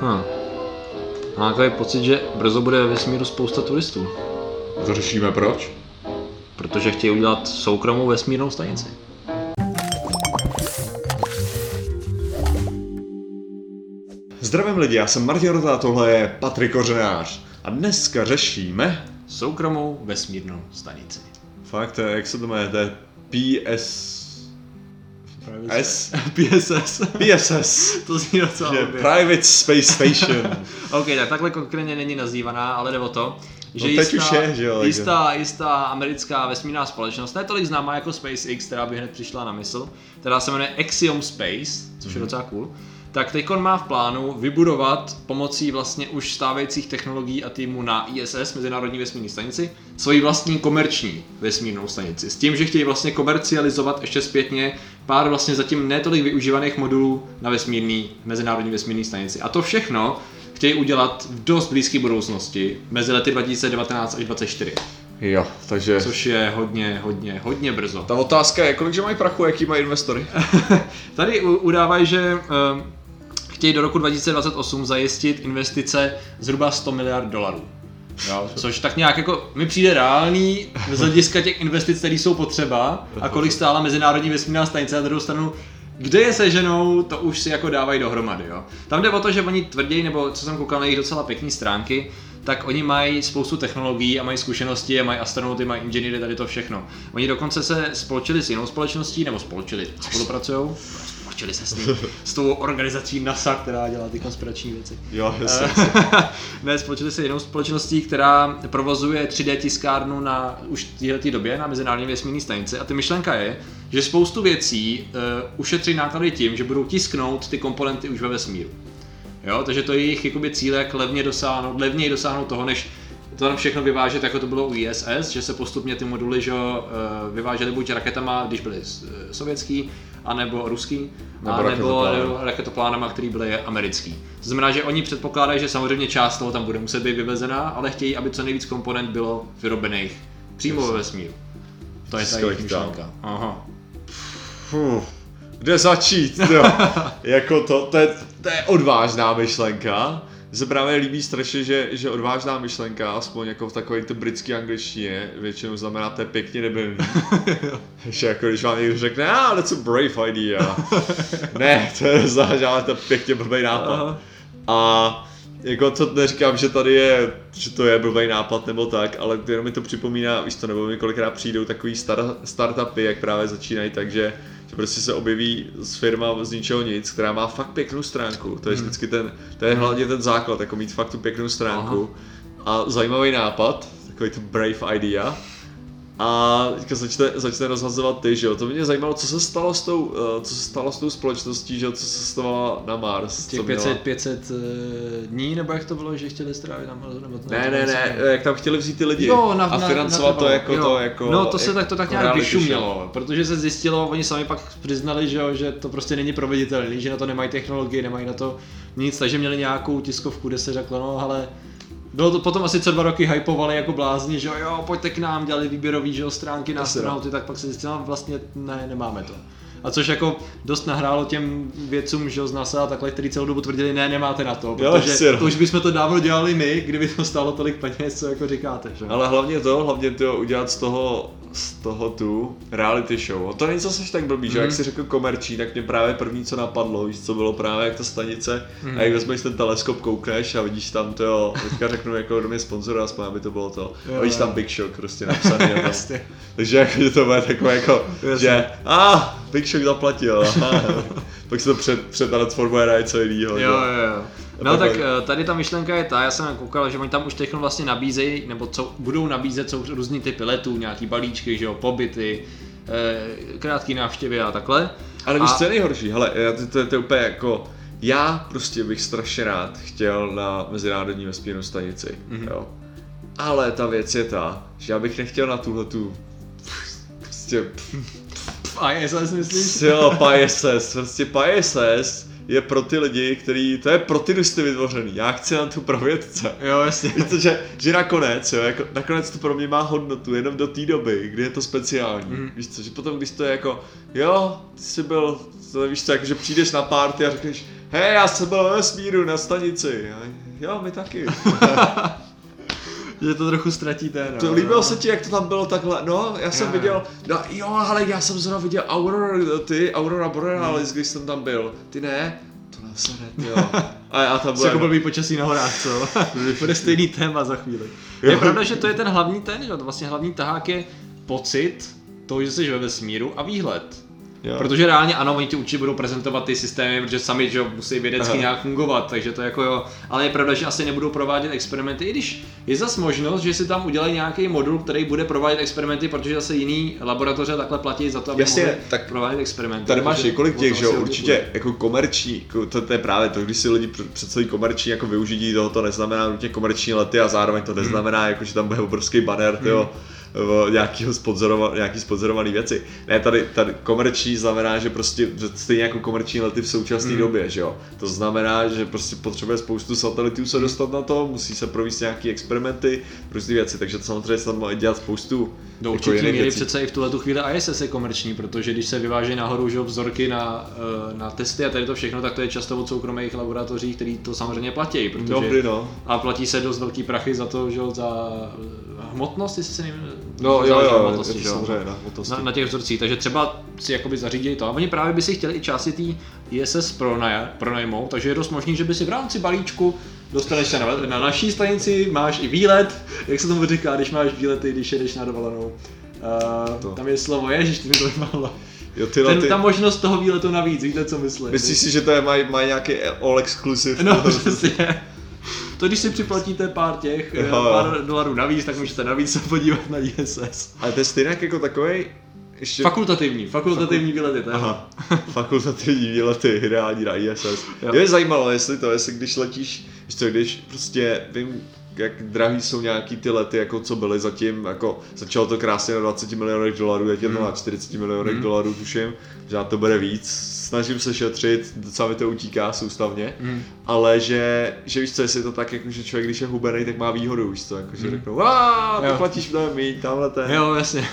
Hm. Mám takový pocit, že brzo bude ve vesmíru spousta turistů. To řešíme proč? Protože chtějí udělat soukromou vesmírnou stanici. Zdravím lidi, já jsem Martin Rota, tohle je Patrik Kořenář. A dneska řešíme... Soukromou vesmírnou stanici. Fakt, je- jak se to jmenuje, to je PS... S? PSS. PSS. to zní docela Že blbě. Private Space Station. OK, tak takhle konkrétně není nazývaná, ale jde o to, že No teď už je, že jo, jistá, jistá americká vesmírná společnost, ne tolik známá jako SpaceX, která by hned přišla na mysl, která se jmenuje Axiom Space, což Mhm. je docela cool, tak teď má v plánu vybudovat pomocí vlastně už stávajících technologií a týmu na ISS, Mezinárodní vesmírní stanici, svoji vlastní komerční vesmírnou stanici. S tím, že chtějí vlastně komercializovat ještě zpětně pár vlastně zatím netolik využívaných modulů na vesmírný, Mezinárodní vesmírný stanici. A to všechno chtějí udělat v dost blízké budoucnosti, mezi lety 2019 až 2024, jo, takže... což je hodně, hodně, hodně brzo. Ta otázka je, kolik že mají prachu, jaký mají investory? Tady udávají, že um, chtějí do roku 2028 zajistit investice zhruba 100 miliard dolarů. Což tak nějak jako mi přijde reálný z hlediska těch investic, které jsou potřeba a kolik stála Mezinárodní vesmírná stanice na druhou stranu kde je seženou, to už si jako dávají dohromady, jo. Tam jde o to, že oni tvrdí, nebo co jsem koukal na jejich docela pěkné stránky, tak oni mají spoustu technologií a mají zkušenosti a mají astronauty, mají inženýry, tady to všechno. Oni dokonce se spolčili s jinou společností, nebo spolčili, spolupracují, spolčili se s, ním, s tou organizací NASA, která dělá ty konspirační věci. Jo, jasně. ne, spolčili se jinou společností, která provozuje 3D tiskárnu na už této době na Mezinárodní vesmírné stanici. A ty myšlenka je, že spoustu věcí uh, ušetří náklady tím, že budou tisknout ty komponenty už ve vesmíru. Jo, takže to je jejich jakoby cíl, jak levně dosáhnout, levněji dosáhnout toho, než to tam všechno vyvážet, jako to bylo u ISS, že se postupně ty moduly že, eh, vyvážely buď raketama, když byly eh, sovětský, anebo ruský, Nebo a nebo raketoplánama, který byly americký. To znamená, že oni předpokládají, že samozřejmě část toho tam bude muset být vyvezená, ale chtějí, aby co nejvíc komponent bylo vyrobených přímo ve vesmíru. To je ta jejich myšlenka. Aha. Fuh, kde začít, jo? jako to, to je, to je odvážná myšlenka. Se právě líbí strašně, že, že odvážná myšlenka, aspoň jako v takové to britské angličtině, většinou znamená, to je pěkně debilní. že jako když vám někdo řekne, ah, that's a brave idea. ne, to je ale to je pěkně blbý nápad. Aha. A jako to neříkám, že tady je, že to je blbý nápad nebo tak, ale jenom mi to připomíná, víš to, nebo mi kolikrát přijdou takový star, startupy, jak právě začínají, takže že prostě se objeví z firma z ničeho nic, která má fakt pěknou stránku, to je Hmm. vždycky ten, to je hlavně ten základ, jako mít fakt tu pěknou stránku. A zajímavý nápad, takový to brave idea, a teďka začne, začne rozhazovat ty, že jo. To mě zajímalo, co se stalo s tou, eh, co se stalo s tou společností, že jo, co se stalo na Mars. Těch co měla- 500, 500 eh, dní, nebo jak to bylo, že chtěli strávit tam? Nebo to, Ne, ne, ne, jak tam chtěli vzít ty lidi Jo, na, a na, financovat to jako jo. to, jako... No to se jak- tak, to tak jako nějak vyšumělo, protože se zjistilo, oni sami pak přiznali, že, jo, že to prostě není proveditelný, že na to nemají technologii, nemají na to nic, takže měli nějakou tiskovku, kde se řeklo, no ale bylo to potom asi co dva roky hypovali jako blázni, že jo, jo, pojďte k nám, dělali výběrový, že jo, stránky na astronauty, tak pak se zjistilo, no, vlastně ne, nemáme to. A což jako dost nahrálo těm vědcům, že jo, z NASA a takhle, který celou dobu tvrdili, ne, nemáte na to, Jo, protože no. to už bychom to dávno dělali my, kdyby to stálo tolik peněz, co jako říkáte, že jo. Ale hlavně to, hlavně to udělat z toho, z toho tu reality show. To není zase tak blbý, že Mhm. jak jsi řekl komerční, tak mě právě první co napadlo, víš co bylo právě jak ta stanice Mhm. a jak vezmeš ten teleskop, koukneš a vidíš tam to jo, teďka řeknu jako kdo mě sponzor, aspoň aby to bylo to. Jo, a vidíš tam Big Shock prostě napsaný. Jasně. Takže jako, že to bude takové jako, Jasně. že a ah, Big Shock zaplatil, aha. pak se to před, přetransformuje na něco jiného. Jo, jo, jo. No tak eh, tady ta myšlenka je ta, já jsem koukal, že oni tam už teď vlastně nabízejí, nebo co budou nabízet, jsou různý typy letů, nějaký balíčky, že jo, pobyty, eh, krátké návštěvy a takhle. Ale víš, A- co je nejhorší? Hele, já- to, to, to je úplně jako, já prostě bych strašně rád chtěl na Mezinárodní vesmírnou stanici, Mhm. jo. Ale ta věc je ta, že já bych nechtěl na tuhle tu prostě zase myslíš? jo, PISS, prostě PISS je pro ty lidi, který, to je pro ty dusty vytvořený, já chci na tu pro vědce. Jo, jasně. Víte, že, že nakonec, jo, jako, nakonec to pro mě má hodnotu jenom do té doby, kdy je to speciální. Mm. Víš co, že potom, když to je jako, jo, ty jsi byl, to víš co, jako, že přijdeš na party a řekneš, hej, já jsem byl ve vesmíru na stanici. A Jo, my taky. Že to trochu ztratíte, no. To líbilo se ti, jak to tam bylo takhle, no, já jsem Já. viděl, no jo, ale já jsem zrovna viděl Aurora, ty, Aurora Borealis, když jsem tam byl, ty ne? To nasaret, jo. A já tam To jako byl, blbý počasí na horách, co? Bude stejný téma za chvíli. Je pravda, že to je ten hlavní ten, že to vlastně hlavní tahák je pocit toho, že jsi ve vesmíru a výhled. Jo. Protože reálně ano, oni ti určitě budou prezentovat ty systémy, protože sami že jo, musí vědecky Aha. nějak fungovat, takže to jako jo. Ale je pravda, že asi nebudou provádět experimenty, i když je zas možnost, že si tam udělají nějaký modul, který bude provádět experimenty, protože zase jiný laboratoře takhle platí za to, aby Jasně, mohli tak provádět experimenty. Tady máš několik těch, že jo, určitě půjde. jako komerční, jako to, to je právě to, když si lidi představí komerční jako využití toho, to neznamená nutně komerční lety a zároveň to neznamená, jako, že tam bude obrovský banner, tyjo, o nějakýho sponzorova, nějaký sponzorovaný věci. Ne, tady, tady komerční znamená, že prostě že stejně jako komerční lety v současné době, že jo. To znamená, že prostě potřebuje spoustu satelitů se dostat na to, musí se provést nějaké experimenty, různé věci, takže to samozřejmě se tam dělat spoustu Do jako určitý jiných míry věcí. přece i v tuhle tu chvíli ISS je komerční, protože když se vyvážejí nahoru že, vzorky na, eh, na testy a tady to všechno, tak to je často od soukromých laboratoří, který to samozřejmě platí, protože Dobrý, no. a platí se dost velký prachy za to, že jo, za hmotnost, jestli se nevím, No jo, jo, hmotnosti, je to že jo. samozřejmě na hmotnosti. na, na, těch vzorcích, takže třeba si jakoby zařídí to. A oni právě by si chtěli i části té ISS pronajmout, takže je dost možný, že by si v rámci balíčku dostaneš se na, na naší stanici, máš i výlet, jak se tomu říká, když máš výlety, když jedeš na dovolenou. Uh, To. tam je slovo, ježiš, ty mi to vypadlo. Jo, ty, Ten, ty, ta možnost toho výletu navíc, víte, co myslím? Myslíš si, že to je, mají maj nějaký all exclusive? No, přesně. To když si připlatíte pár těch, Jo, eh, jo. pár dolarů navíc, tak můžete navíc se podívat na ISS. Ale to je stejně jako takový ještě... Fakultativní, fakultativní výlety, to je Aha, fakultativní výlety, ideální na ISS. Jo. Mě zajímalo, jestli to, jestli když letíš, co, když prostě vím, jak drahý jsou nějaký ty lety, jako co byly zatím, jako začalo to krásně na 20 milionech dolarů, teď je to Hmm. na 40 milionech dolarů, tuším, že to bude víc, snažím se šetřit, docela mi to utíká soustavně, Mm. ale že, že víš co, jestli je to tak, jako, že člověk, když je hubený, tak má výhodu, víš co, jako, že Hmm. řeknou, a Jo. ty platíš mnohem míň, tamhle ten, Jo, jasně.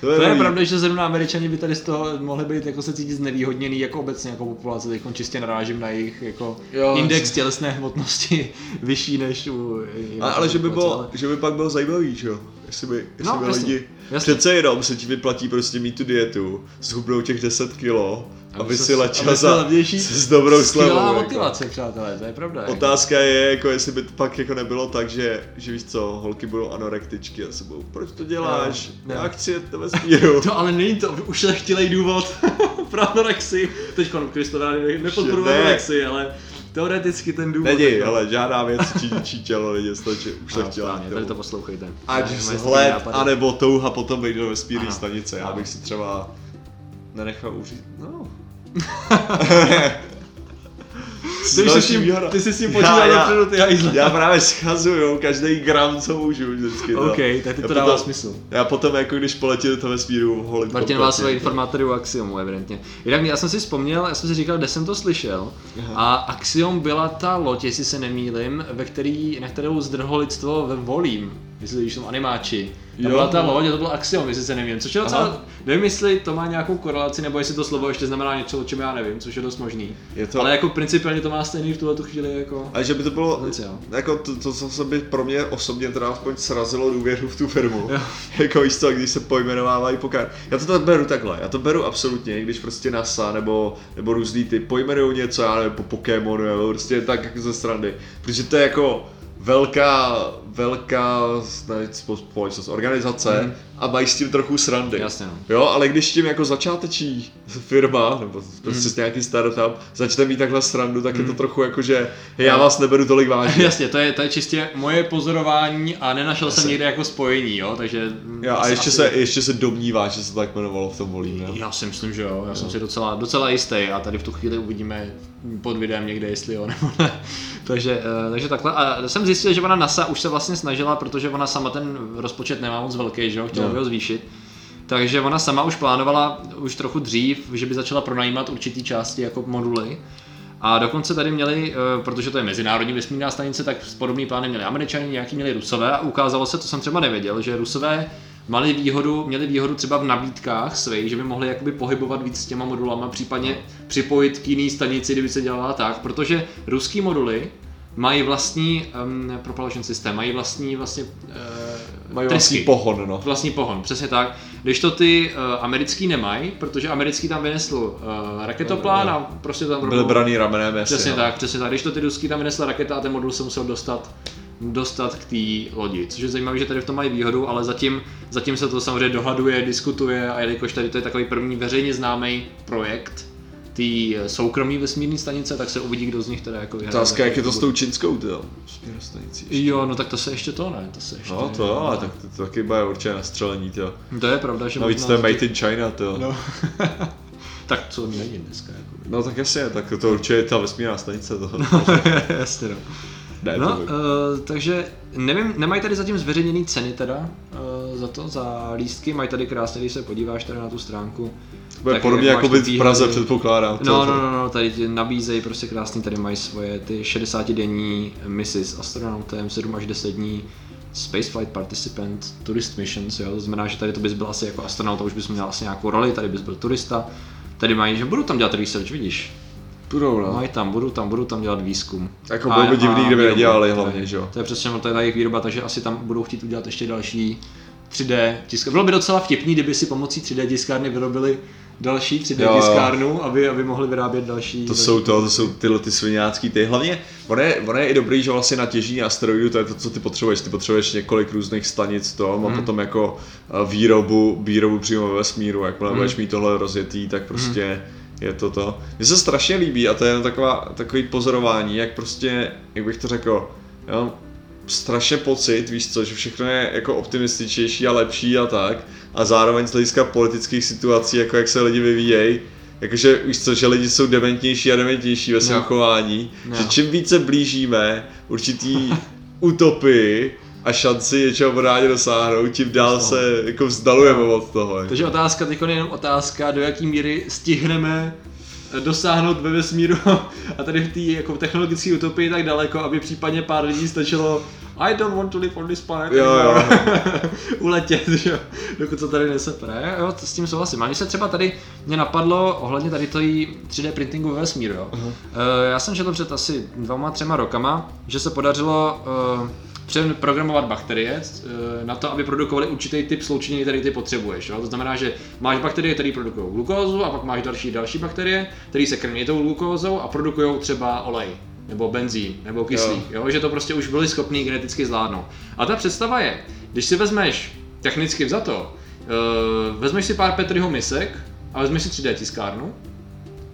to je, To je pravda, že zrovna američani by tady z toho mohli být jako se cítit znevýhodněný jako obecně jako populace, teď čistě narážím na jejich jako Jo, index tělesné hmotnosti vyšší než u jiných A, ale že by, bylo, že by pak bylo zajímavý, že jo? Jestli by, jestli No, by jasně, lidi... jasně. Přece jenom se ti vyplatí prostě mít tu dietu, zhubnou těch 10 kilo, aby, si aby za, levnější. s dobrou slevou. Skvělá jako. motivace, přátelé, to je pravda. jako. Otázka je, jako jestli by to pak jako nebylo tak, že, že víš co, holky budou anorektičky a se budou, proč to děláš? Jo, jo. Já chci jet ve smíru. To ale není to už nechtělej důvod pro anorexii. Teď Kristova nepodporuje Ne. anorexii, ale teoreticky ten důvod. Není, ale žádná věc čí tělo lidi stačí, už nechtěla. správně, tady to poslouchejte. Ať Ne, už mají hled, stejný nápady. anebo touha potom být do vesmírné stanice. Já bych si třeba nenechal uříct. No. Ty, jsi s tím, ty jsi s tím Já- počítal já- dopředu, ty hajzle. Já právě schazuju každý gram, co můžu vždycky. no. OK, tak ty Já to dává potom- smysl. Já potom, jako když poletím do toho vesmíru, holím Martin má své informátory u Axiomu, evidentně. Jinak já jsem si vzpomněl, já jsem si říkal, kde jsem to slyšel. A Axiom byla ta loď, jestli se nemýlim, ve který, na kterou zdrhlo lidstvo ve Volím, jestli víš, v tom animáči. To Jo. byla ta loď a to byl Axiom, jestli se nemýlim. Což je docela, Aha. nevím, jestli to má nějakou korelaci, nebo jestli to slovo ještě znamená něco, o čem já nevím, což je dost možný. Je to... Ale jako principiálně to má stejný v tuhle tu chvíli jako... A že by to bylo, Potenciál. jako to, to, co by pro mě osobně teda aspoň srazilo důvěru v tu firmu. Jo. jako víš co, když se pojmenovávají pokar. Já to tak beru takhle, já to beru absolutně, když prostě NASA nebo, nebo různý ty pojmenují něco, já nevím, po Pokémonu, nebo prostě tak jako ze strany. Protože to je jako velká, velká společnost, organizace Mhm. a mají s tím trochu srandy. Jasně, no. Jo, ale když tím jako začáteční firma, nebo prostě Mhm. nějaký startup, začne mít takhle srandu, tak je to trochu jako, že hej, já vás neberu tolik vážně. Jasně, to je, to je čistě moje pozorování a nenašel jsem Jasně. někde jako spojení, jo, takže... Jo, a ještě asi- se, ještě se domnívá, že se to tak jmenovalo v tom volím, ne? Já si myslím, že jo, já jsem si docela, docela jistý a tady v tu chvíli uvidíme pod videem někde, jestli jo nebo ne. Takže, eh, takže takhle. A jsem zjistil, že ona NASA už se vlastně snažila, protože ona sama ten rozpočet nemá moc velký, že jo, chtěla by ho zvýšit. Takže ona sama už plánovala už trochu dřív, že by začala pronajímat určitý části jako moduly. A dokonce tady měli, eh, protože to je mezinárodní vesmírná stanice, tak podobný plány měli američani, nějaký měli rusové a ukázalo se, to jsem třeba nevěděl, že rusové Mali výhodu, měli výhodu třeba v nabídkách svých, že by mohli jakoby pohybovat víc s těma modulama, případně připojit k jiný stanici, kdyby se dělala tak, protože ruský moduly mají vlastní um, propulsion systém, mají vlastní vlastně uh, Mají trysky. vlastní pohon, no. Vlastní pohon, přesně tak. Když to ty uh, americký nemají, protože americký tam vynesl uh, raketoplán a prostě tam Byly braný ramenem, jasně. Přesně no. tak, přesně tak. Když to ty ruský tam vynesla raketa a ten modul se musel dostat dostat k té lodi, což je zajímavé, že tady v tom mají výhodu, ale zatím, zatím se to samozřejmě dohaduje, diskutuje a jelikož tady to je takový první veřejně známý projekt té soukromé vesmírné stanice, tak se uvidí, kdo z nich teda jako vyhraje. Otázka, jak je to s tou čínskou, ty jo. stanicí. Jo, no tak to se ještě to ne, to se ještě... No to jo, ale tak to, to taky bude určitě na střelení, ty jo. To je pravda, že Navíc to je made in China, ty jo. No. tak co mi není dneska, jako. No tak jasně, tak to určitě je ta vesmírná stanice toho. Jasně, no. Ne, No, uh, takže nevím, nemají tady zatím zveřejněný ceny teda uh, za to, za lístky, mají tady krásně, když se podíváš tady na tu stránku. bude tak podobně jak jako být v Praze, předpokládám. No, no, no, no, tady nabízejí prostě krásný, tady mají svoje ty 60-denní misi s astronautem, 7 až 10 dní Spaceflight Participant, Tourist Missions, jo, to znamená, že tady to bys byl asi jako astronaut už bys měl asi nějakou roli, tady bys byl turista. Tady mají, že budou tam dělat research, vidíš? Budou, no. Mají tam, budou tam, budou tam dělat výzkum. Jako bylo by divný, kdyby nedělali hlavně, že jo. To je přesně, to je ta jejich výroba, takže asi tam budou chtít udělat ještě další 3D tisk. Bylo by docela vtipný, kdyby si pomocí 3D tiskárny vyrobili další 3D Jo, jo. tiskárnu, aby, aby mohli vyrábět další. To jsou to, to jsou tyhle ty sviňácký ty. Hlavně, ono je, ono je i dobrý, že vlastně na těžení asteroidu to je to, co ty potřebuješ. Ty potřebuješ několik různých stanic to, Mhm. a potom jako eh, výrobu, výrobu přímo ve vesmíru. Jakmile Mhm. budeš mít tohle rozjetý, tak prostě je to to. Mně se strašně líbí a to je jenom taková, takový pozorování, jak prostě, jak bych to řekl, jo, strašně pocit, víš co, že všechno je jako optimističtější a lepší a tak a zároveň z hlediska politických situací, jako jak se lidi vyvíjejí, jakože víš co, že lidi jsou dementnější a dementnější ve svém No. chování, No. že čím více blížíme určitý utopii a šanci něčeho pořádně dosáhnout, tím dál se jako vzdalujeme od toho. jako. Takže otázka, teď je jenom otázka, do jaký míry stihneme dosáhnout ve vesmíru a tady v té jako technologické utopii tak daleko, aby případně pár lidí stačilo I don't want to live on this planet Jo, jo. anymore." uletět, že jo, dokud to tady nesepre. Jo, to s tím souhlasím. A když se třeba tady mě napadlo ohledně tady toho 3D printingu ve vesmíru, jo. Uh, já jsem četl před asi dvěma, třema rokama, že se podařilo uh, přeprogramovat bakterie eh, na to, aby produkovaly určitý typ sloučeniny, který ty potřebuješ. Jo? To znamená, že máš bakterie, které produkují glukózu a pak máš další další bakterie, které se krmí tou glukózou a produkují třeba olej nebo benzín, nebo kyslík, jo. že to prostě už byli schopni geneticky zvládnout. A ta představa je, když si vezmeš technicky vzato, uh, vezmeš si pár Petriho misek a vezmeš si 3D tiskárnu,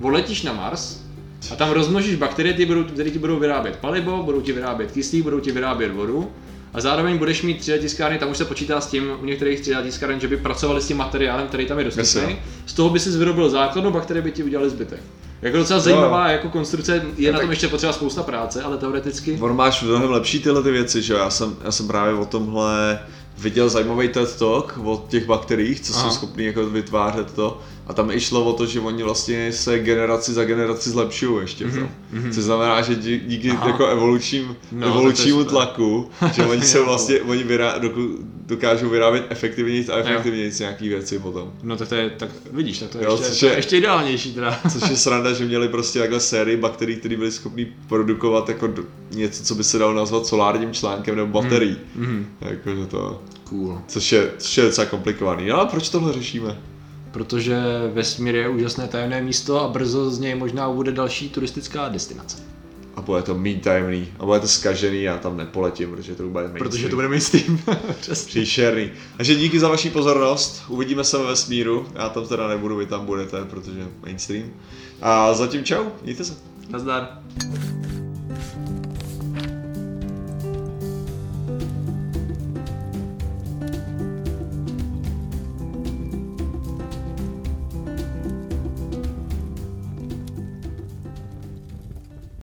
odletíš na Mars a tam rozmnožíš bakterie, ty budou, které ti budou vyrábět palivo, budou ti vyrábět kyslík, budou ti vyrábět vodu a zároveň budeš mít 3D tiskárny, tam už se počítá s tím u některých 3D tiskáren, že by pracovali s tím materiálem, který tam je dostupný. Jasně. Z toho by si vyrobil základnu, bakterie by ti udělali zbytek. Jako docela zajímavá jako konstrukce, je na tom ještě potřeba spousta práce, ale teoreticky. On máš mnohem lepší tyhle ty věci, že jo? Já jsem, já jsem právě o tomhle viděl zajímavý TED Talk o těch bakteriích, co Aha. jsou schopný jako vytvářet to. A tam i šlo o to, že oni vlastně se generaci za generaci zlepšují ještě v tom. mhm. Což znamená, že dí- díky Aha. jako evolučním, No, evolučnímu to tlaku, že oni se vlastně, oni vyrá, doku, dokážou vyrábět efektivněji a efektivněji nějaký věci potom. No tak to je, tak vidíš, tak to je, Jo, ještě, což to je je- ještě ideálnější teda. Což je sranda, že měli prostě takhle sérii bakterií, které byly schopné produkovat jako něco, co by se dalo nazvat solárním článkem nebo baterií. Mhm. Jakože to, Cool. což je, což je docela komplikovaný. No ale proč tohle řešíme? Protože vesmír je úžasné tajemné místo a brzo z něj možná bude další turistická destinace. A bude to mít tajemný, a bude to zkažený, já tam nepoletím, protože to bude mainstream. Protože to bude mainstream. Příšerný. Takže díky za vaši pozornost, uvidíme se ve vesmíru, já tam teda nebudu, vy tam budete, protože mainstream. A zatím čau, mějte se. Nazdar.